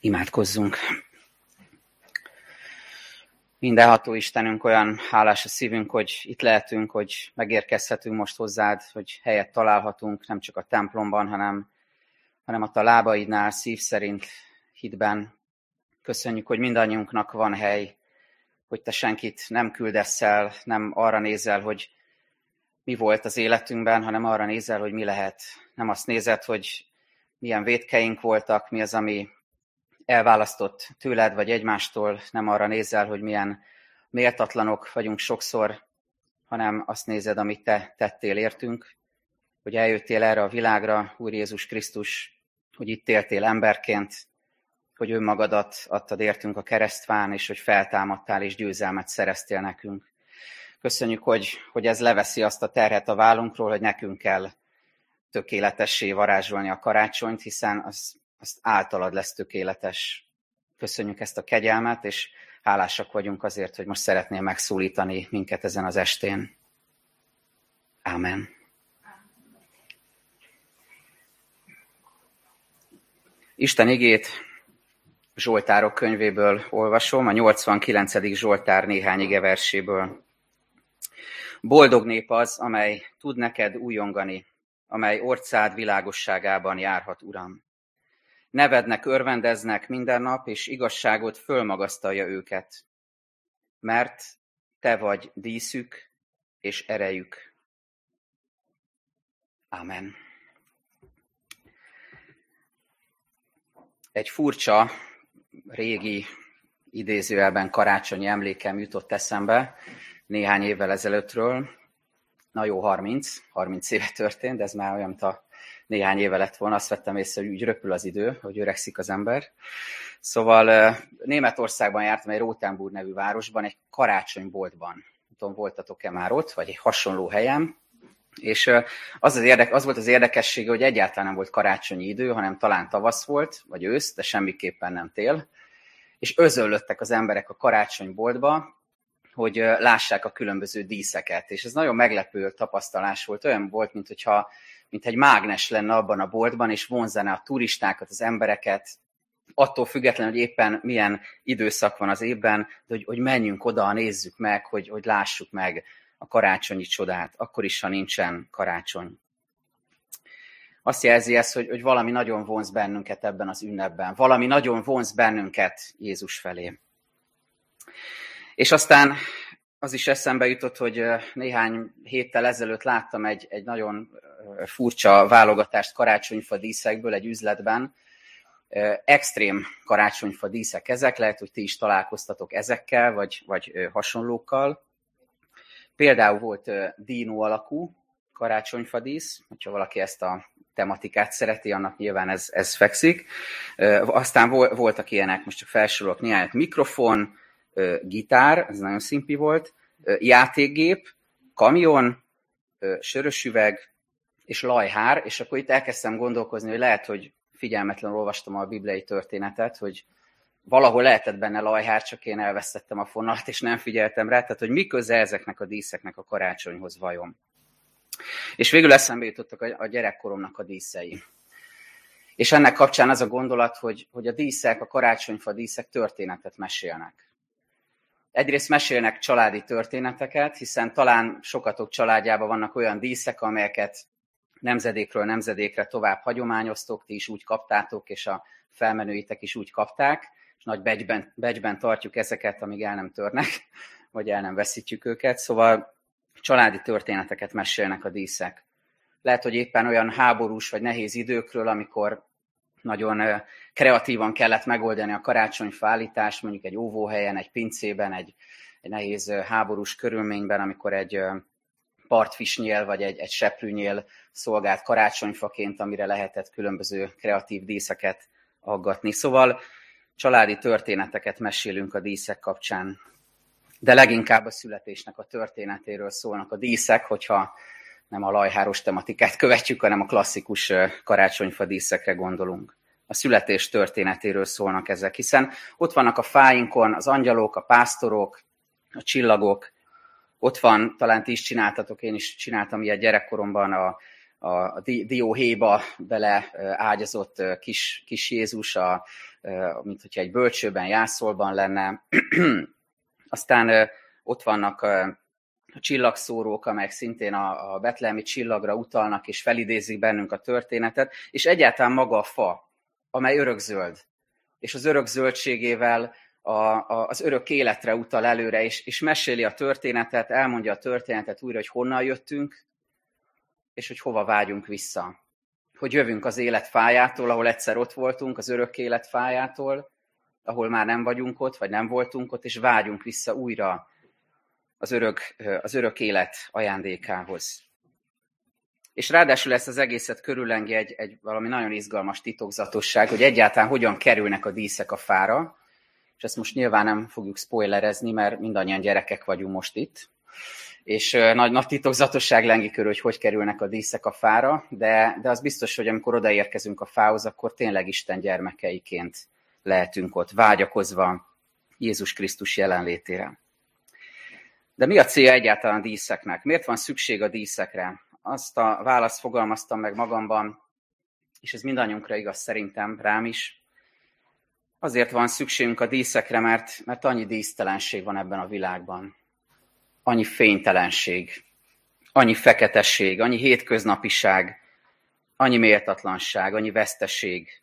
Imádkozzunk. Mindenható Istenünk, olyan hálás a szívünk, hogy itt lehetünk, hogy megérkezhetünk most hozzád, hogy helyet találhatunk, nem csak a templomban, hanem, hanem a lábaidnál, szív szerint, hitben. Köszönjük, hogy mindannyiunknak van hely, hogy te senkit nem küldesz el, nem arra nézel, hogy mi volt az életünkben, hanem arra nézel, hogy mi lehet. Nem azt nézed, hogy milyen védkeink voltak, mi az, ami elválasztott tőled vagy egymástól, nem arra nézel, hogy milyen méltatlanok vagyunk sokszor, hanem azt nézed, amit te tettél értünk, hogy eljöttél erre a világra, Úr Jézus Krisztus, hogy itt éltél emberként, hogy önmagadat adtad értünk a keresztván, és hogy feltámadtál és győzelmet szereztél nekünk. Köszönjük, hogy, hogy ez leveszi azt a terhet a vállunkról, hogy nekünk kell tökéletessé varázsolni a karácsonyt, hiszen az, az általad lesz tökéletes. Köszönjük ezt a kegyelmet, és hálásak vagyunk azért, hogy most szeretnél megszólítani minket ezen az estén. Ámen. Isten igét Zsoltárok könyvéből olvasom, a 89. Zsoltár néhány igeverséből. Boldog nép az, amely tud neked újongani, amely orcád világosságában járhat, Uram. Nevednek, örvendeznek minden nap, és igazságot fölmagasztalja őket, mert te vagy díszük és erejük. Amen. Egy furcsa, régi idézőjelben karácsonyi emlékem jutott eszembe néhány évvel ezelőttről. Na jó, 30, 30 éve történt, de ez már olyan, mint a néhány éve lett volna, azt vettem észre, hogy úgy röpül az idő, hogy öregszik az ember. Szóval Németországban jártam egy Rotenburg nevű városban, egy karácsonyboltban. Nem tudom, voltatok-e már ott, vagy egy hasonló helyen. És az, az, érdek, az volt az érdekessége, hogy egyáltalán nem volt karácsonyi idő, hanem talán tavasz volt, vagy ősz, de semmiképpen nem tél. És özöllöttek az emberek a karácsonyboltba, hogy lássák a különböző díszeket. És ez nagyon meglepő tapasztalás volt. Olyan volt, mint hogyha mint egy mágnes lenne abban a boltban, és vonzaná a turistákat, az embereket, attól függetlenül, hogy éppen milyen időszak van az évben, de hogy, hogy menjünk oda, nézzük meg, hogy, hogy lássuk meg a karácsonyi csodát, akkor is, ha nincsen karácsony. Azt jelzi ez, hogy, hogy valami nagyon vonz bennünket ebben az ünnepben. Valami nagyon vonz bennünket Jézus felé. És aztán az is eszembe jutott, hogy néhány héttel ezelőtt láttam egy, egy nagyon furcsa válogatást karácsonyfa díszekből egy üzletben. Extrém karácsonyfa díszek ezek, lehet, hogy ti is találkoztatok ezekkel, vagy, vagy hasonlókkal. Például volt dínó alakú karácsonyfa dísz, hogyha valaki ezt a tematikát szereti, annak nyilván ez, ez fekszik. Aztán voltak ilyenek, most csak felsorolok néhány mikrofon, gitár, ez nagyon szimpi volt, játékgép, kamion, sörös üveg és lajhár, és akkor itt elkezdtem gondolkozni, hogy lehet, hogy figyelmetlenül olvastam a bibliai történetet, hogy valahol lehetett benne lajhár, csak én elvesztettem a fonalat, és nem figyeltem rá, tehát hogy mi köze ezeknek a díszeknek a karácsonyhoz vajon. És végül eszembe jutottak a gyerekkoromnak a díszei. És ennek kapcsán az a gondolat, hogy, hogy a díszek, a karácsonyfa díszek történetet mesélnek. Egyrészt mesélnek családi történeteket, hiszen talán sokatok családjában vannak olyan díszek, amelyeket nemzedékről nemzedékre tovább hagyományoztok, ti is úgy kaptátok, és a felmenőitek is úgy kapták, és nagy becsben, becsben tartjuk ezeket, amíg el nem törnek, vagy el nem veszítjük őket. Szóval családi történeteket mesélnek a díszek. Lehet, hogy éppen olyan háborús vagy nehéz időkről, amikor nagyon kreatívan kellett megoldani a karácsonyfa állítást, mondjuk egy óvóhelyen, egy pincében, egy, egy nehéz háborús körülményben, amikor egy partfisnyél vagy egy, egy seprűnyél szolgált karácsonyfaként, amire lehetett különböző kreatív díszeket aggatni. Szóval családi történeteket mesélünk a díszek kapcsán, de leginkább a születésnek a történetéről szólnak a díszek, hogyha nem a lajháros tematikát követjük, hanem a klasszikus karácsonyfa díszekre gondolunk. A születés történetéről szólnak ezek, hiszen ott vannak a fáinkon az angyalok, a pásztorok, a csillagok, ott van, talán ti is csináltatok, én is csináltam ilyet gyerekkoromban a, a dióhéba bele ágyazott kis, kis Jézus, a, mint hogyha egy bölcsőben, jászolban lenne. Aztán ott vannak a csillagszórók, amelyek szintén a, a betlemi csillagra utalnak, és felidézik bennünk a történetet, és egyáltalán maga a fa, amely örökzöld, és az örök zöldségével a, a, az örök életre utal előre, és, és meséli a történetet, elmondja a történetet újra, hogy honnan jöttünk, és hogy hova vágyunk vissza. Hogy jövünk az élet fájától, ahol egyszer ott voltunk, az örök élet fájától, ahol már nem vagyunk ott, vagy nem voltunk ott, és vágyunk vissza újra az örök, az örök élet ajándékához. És ráadásul ezt az egészet körüllengi egy, egy valami nagyon izgalmas titokzatosság, hogy egyáltalán hogyan kerülnek a díszek a fára, és ezt most nyilván nem fogjuk spoilerezni, mert mindannyian gyerekek vagyunk most itt, és nagy, nagy titokzatosság lengi körül, hogy hogy kerülnek a díszek a fára, de, de az biztos, hogy amikor odaérkezünk a fához, akkor tényleg Isten gyermekeiként lehetünk ott, vágyakozva Jézus Krisztus jelenlétére. De mi a célja egyáltalán a díszeknek? Miért van szükség a díszekre? Azt a választ fogalmaztam meg magamban, és ez mindannyiunkra igaz szerintem, rám is. Azért van szükségünk a díszekre, mert, mert annyi dísztelenség van ebben a világban. Annyi fénytelenség, annyi feketesség, annyi hétköznapiság, annyi méltatlanság, annyi veszteség,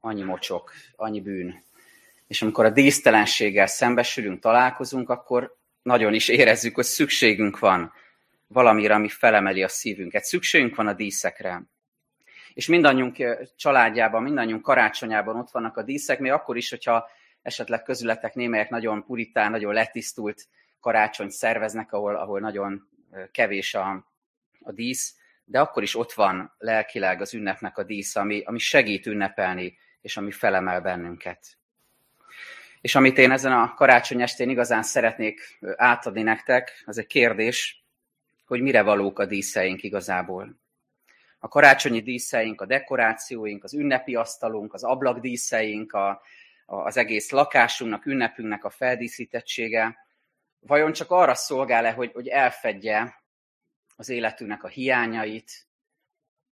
annyi mocsok, annyi bűn. És amikor a dísztelenséggel szembesülünk, találkozunk, akkor nagyon is érezzük, hogy szükségünk van valamire, ami felemeli a szívünket. Szükségünk van a díszekre. És mindannyiunk családjában, mindannyiunk karácsonyában ott vannak a díszek, még akkor is, hogyha esetleg közületek némelyek nagyon puritán, nagyon letisztult karácsonyt szerveznek, ahol, ahol nagyon kevés a, a dísz, de akkor is ott van lelkileg az ünnepnek a dísz, ami, ami segít ünnepelni, és ami felemel bennünket. És amit én ezen a karácsony estén igazán szeretnék átadni nektek, az egy kérdés, hogy mire valók a díszeink igazából. A karácsonyi díszeink, a dekorációink, az ünnepi asztalunk, az ablakdíszeink, a, a, az egész lakásunknak, ünnepünknek a feldíszítettsége, vajon csak arra szolgál-e, hogy, hogy elfedje az életünknek a hiányait,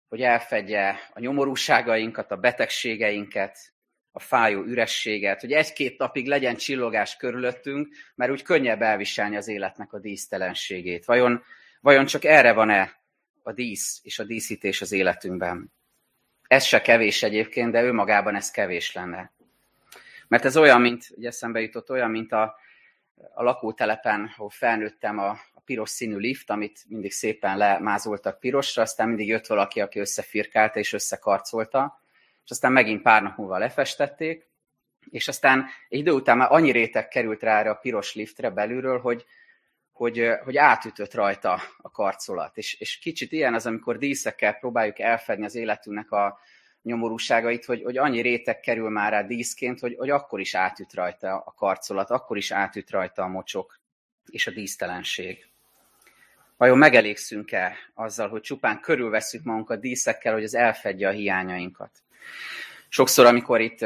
hogy elfedje a nyomorúságainkat, a betegségeinket, a fájó ürességet, hogy egy-két napig legyen csillogás körülöttünk, mert úgy könnyebb elviselni az életnek a dísztelenségét. Vajon, vajon csak erre van-e a dísz és a díszítés az életünkben? Ez se kevés egyébként, de ő magában ez kevés lenne. Mert ez olyan, mint, ugye eszembe jutott, olyan, mint a, a lakótelepen, ahol felnőttem a, a piros színű lift, amit mindig szépen lemázoltak pirosra, aztán mindig jött valaki, aki összefirkálta és összekarcolta, és aztán megint pár nap múlva lefestették, és aztán egy idő után már annyi réteg került rá erre a piros liftre belülről, hogy, hogy, hogy átütött rajta a karcolat. És, és kicsit ilyen az, amikor díszekkel próbáljuk elfedni az életünknek a nyomorúságait, hogy, hogy annyi réteg kerül már rá díszként, hogy, hogy akkor is átüt rajta a karcolat, akkor is átüt rajta a mocsok és a dísztelenség. Vajon megelégszünk-e azzal, hogy csupán körülveszünk magunkat díszekkel, hogy az elfedje a hiányainkat? Sokszor, amikor itt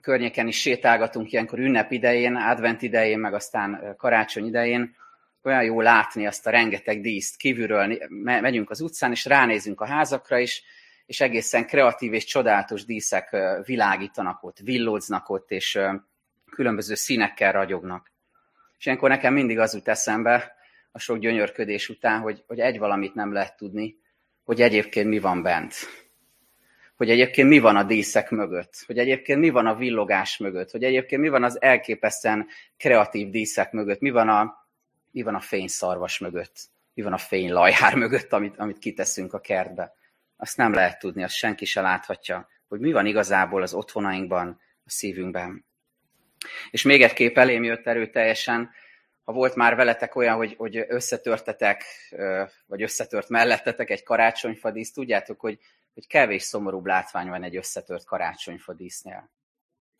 környéken is sétálgatunk ilyenkor ünnep idején, advent idején, meg aztán karácsony idején, olyan jó látni azt a rengeteg díszt kívülről, megyünk az utcán, és ránézünk a házakra is, és egészen kreatív és csodálatos díszek világítanak ott, villódznak ott, és különböző színekkel ragyognak. És ilyenkor nekem mindig az jut eszembe, a sok gyönyörködés után, hogy, hogy egy valamit nem lehet tudni, hogy egyébként mi van bent. Hogy egyébként mi van a díszek mögött, hogy egyébként mi van a villogás mögött, hogy egyébként mi van az elképesztően kreatív díszek mögött, mi van a, mi van a fényszarvas mögött, mi van a fénylajhár mögött, amit, amit kiteszünk a kertbe. Azt nem lehet tudni, azt senki se láthatja, hogy mi van igazából az otthonainkban, a szívünkben. És még egy kép elém jött erőteljesen, ha volt már veletek olyan, hogy, hogy összetörtetek, vagy összetört mellettetek egy karácsonyfadísz, tudjátok, hogy hogy kevés szomorúbb látvány van egy összetört karácsonyfa dísznél.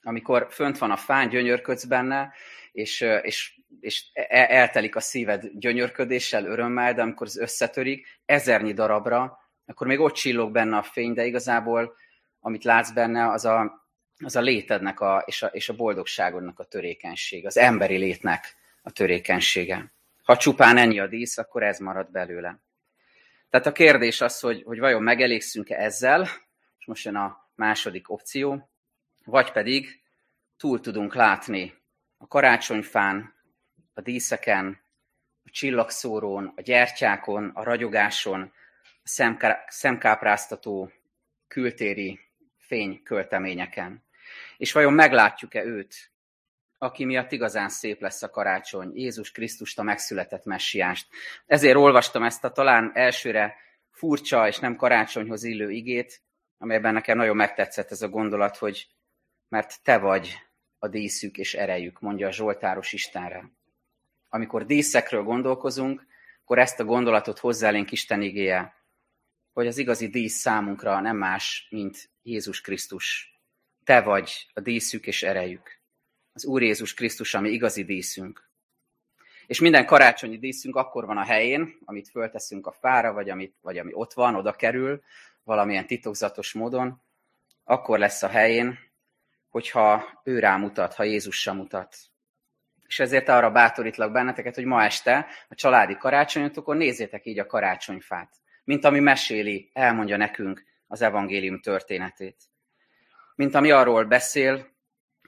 Amikor fönt van a fán, gyönyörködsz benne, és, és, és e, eltelik a szíved gyönyörködéssel, örömmel, de amikor az összetörik, ezernyi darabra, akkor még ott csillog benne a fény, de igazából amit látsz benne, az a, az a létednek a, és, a, és a boldogságodnak a törékenység, az emberi létnek a törékenysége. Ha csupán ennyi a dísz, akkor ez marad belőle. Tehát a kérdés az, hogy, hogy vajon megelégszünk-e ezzel, és most jön a második opció, vagy pedig túl tudunk látni a karácsonyfán, a díszeken, a csillagszórón, a gyertyákon, a ragyogáson, a szemkápráztató kültéri fénykölteményeken. És vajon meglátjuk-e őt, aki miatt igazán szép lesz a karácsony, Jézus Krisztust, a megszületett messiást. Ezért olvastam ezt a talán elsőre furcsa és nem karácsonyhoz illő igét, amelyben nekem nagyon megtetszett ez a gondolat, hogy mert te vagy a díszük és erejük, mondja a Zsoltáros Istenre. Amikor díszekről gondolkozunk, akkor ezt a gondolatot hozzálénk Isten igéje, hogy az igazi dísz számunkra nem más, mint Jézus Krisztus. Te vagy a díszük és erejük. Az Úr Jézus Krisztus, ami igazi díszünk. És minden karácsonyi díszünk akkor van a helyén, amit fölteszünk a fára, vagy, amit, vagy ami ott van, oda kerül, valamilyen titokzatos módon, akkor lesz a helyén, hogyha ő rámutat, ha Jézus sem mutat. És ezért arra bátorítlak benneteket, hogy ma este a családi karácsonyotokon nézzétek így a karácsonyfát, mint ami meséli, elmondja nekünk az evangélium történetét. Mint ami arról beszél,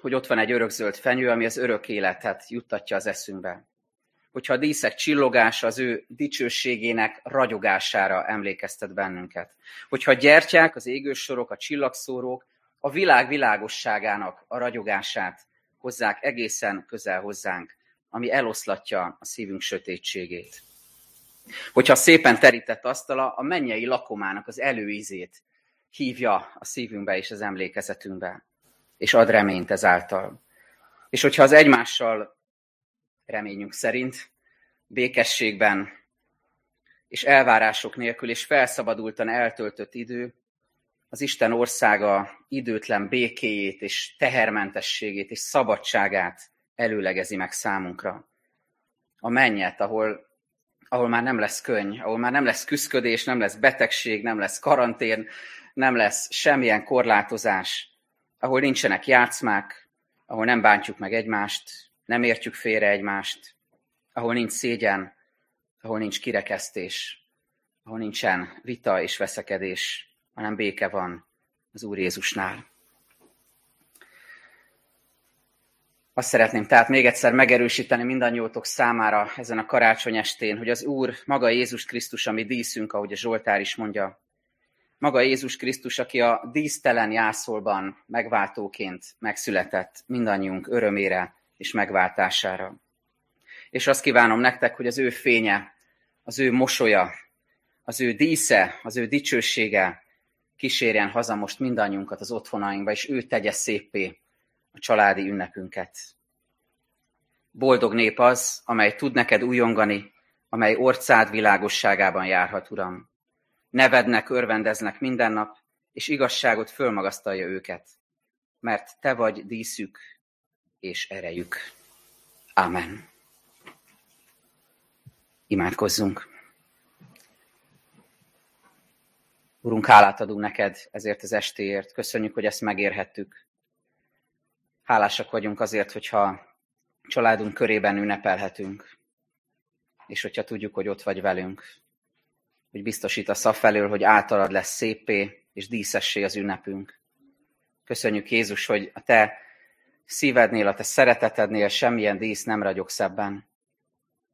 hogy ott van egy örökzöld fenyő, ami az örök életet juttatja az eszünkbe. Hogyha a díszek csillogása az ő dicsőségének ragyogására emlékeztet bennünket. Hogyha a gyertyák, az égősorok, a csillagszórók a világ világosságának a ragyogását hozzák egészen közel hozzánk, ami eloszlatja a szívünk sötétségét. Hogyha szépen terített asztala a mennyei lakomának az előízét hívja a szívünkbe és az emlékezetünkbe, és ad reményt ezáltal. És hogyha az egymással reményünk szerint békességben és elvárások nélkül és felszabadultan eltöltött idő az Isten országa időtlen békéjét és tehermentességét és szabadságát előlegezi meg számunkra. A mennyet, ahol, ahol már nem lesz könny, ahol már nem lesz küszködés, nem lesz betegség, nem lesz karantén, nem lesz semmilyen korlátozás, ahol nincsenek játszmák, ahol nem bántjuk meg egymást, nem értjük félre egymást, ahol nincs szégyen, ahol nincs kirekesztés, ahol nincsen vita és veszekedés, hanem béke van az Úr Jézusnál. Azt szeretném tehát még egyszer megerősíteni mindannyiótok számára ezen a karácsony estén, hogy az Úr maga Jézus Krisztus, ami díszünk, ahogy a Zsoltár is mondja, maga Jézus Krisztus, aki a dísztelen jászolban megváltóként megszületett mindannyiunk örömére és megváltására. És azt kívánom nektek, hogy az ő fénye, az ő mosolya, az ő dísze, az ő dicsősége kísérjen haza most mindannyiunkat az otthonainkba, és ő tegye szépé a családi ünnepünket. Boldog nép az, amely tud neked újongani, amely orcád világosságában járhat, Uram. Nevednek, örvendeznek minden nap, és igazságot fölmagasztalja őket, mert te vagy díszük és erejük. Amen. Imádkozzunk. Urunk, hálát adunk neked ezért az estéért. Köszönjük, hogy ezt megérhettük. Hálásak vagyunk azért, hogyha családunk körében ünnepelhetünk, és hogyha tudjuk, hogy ott vagy velünk, hogy biztosítasz felől, hogy általad lesz szépé és díszessé az ünnepünk. Köszönjük Jézus, hogy a te szívednél, a te szeretetednél semmilyen dísz nem ragyog szebben.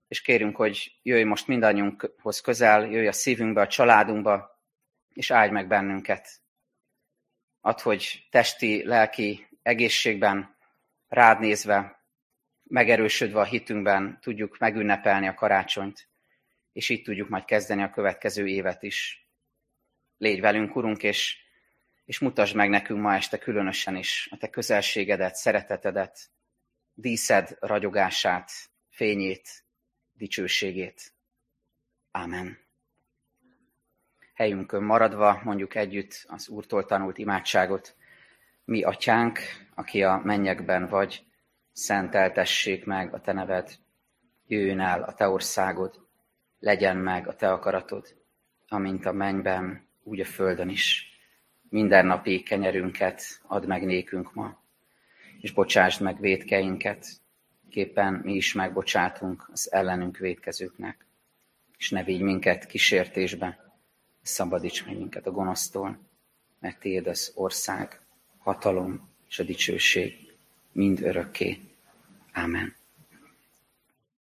És kérünk, hogy jöjj most mindannyiunkhoz közel, jöjj a szívünkbe, a családunkba, és áldj meg bennünket. Add, hogy testi, lelki egészségben rád nézve, megerősödve a hitünkben tudjuk megünnepelni a karácsonyt, és így tudjuk majd kezdeni a következő évet is. Légy velünk, Urunk, és, és mutasd meg nekünk ma este különösen is a Te közelségedet, szeretetedet, díszed ragyogását, fényét, dicsőségét. Ámen helyünkön maradva mondjuk együtt az Úrtól tanult imádságot. Mi, atyánk, aki a mennyekben vagy, szenteltessék meg a te neved, jöjjön el a te országod, legyen meg a te akaratod, amint a mennyben, úgy a földön is. Minden napi kenyerünket add meg nékünk ma, és bocsásd meg védkeinket, képpen mi is megbocsátunk az ellenünk védkezőknek, és ne vigy minket kísértésbe, szabadíts meg minket a gonosztól, mert Tiéd az ország, hatalom és a dicsőség mind örökké. Amen.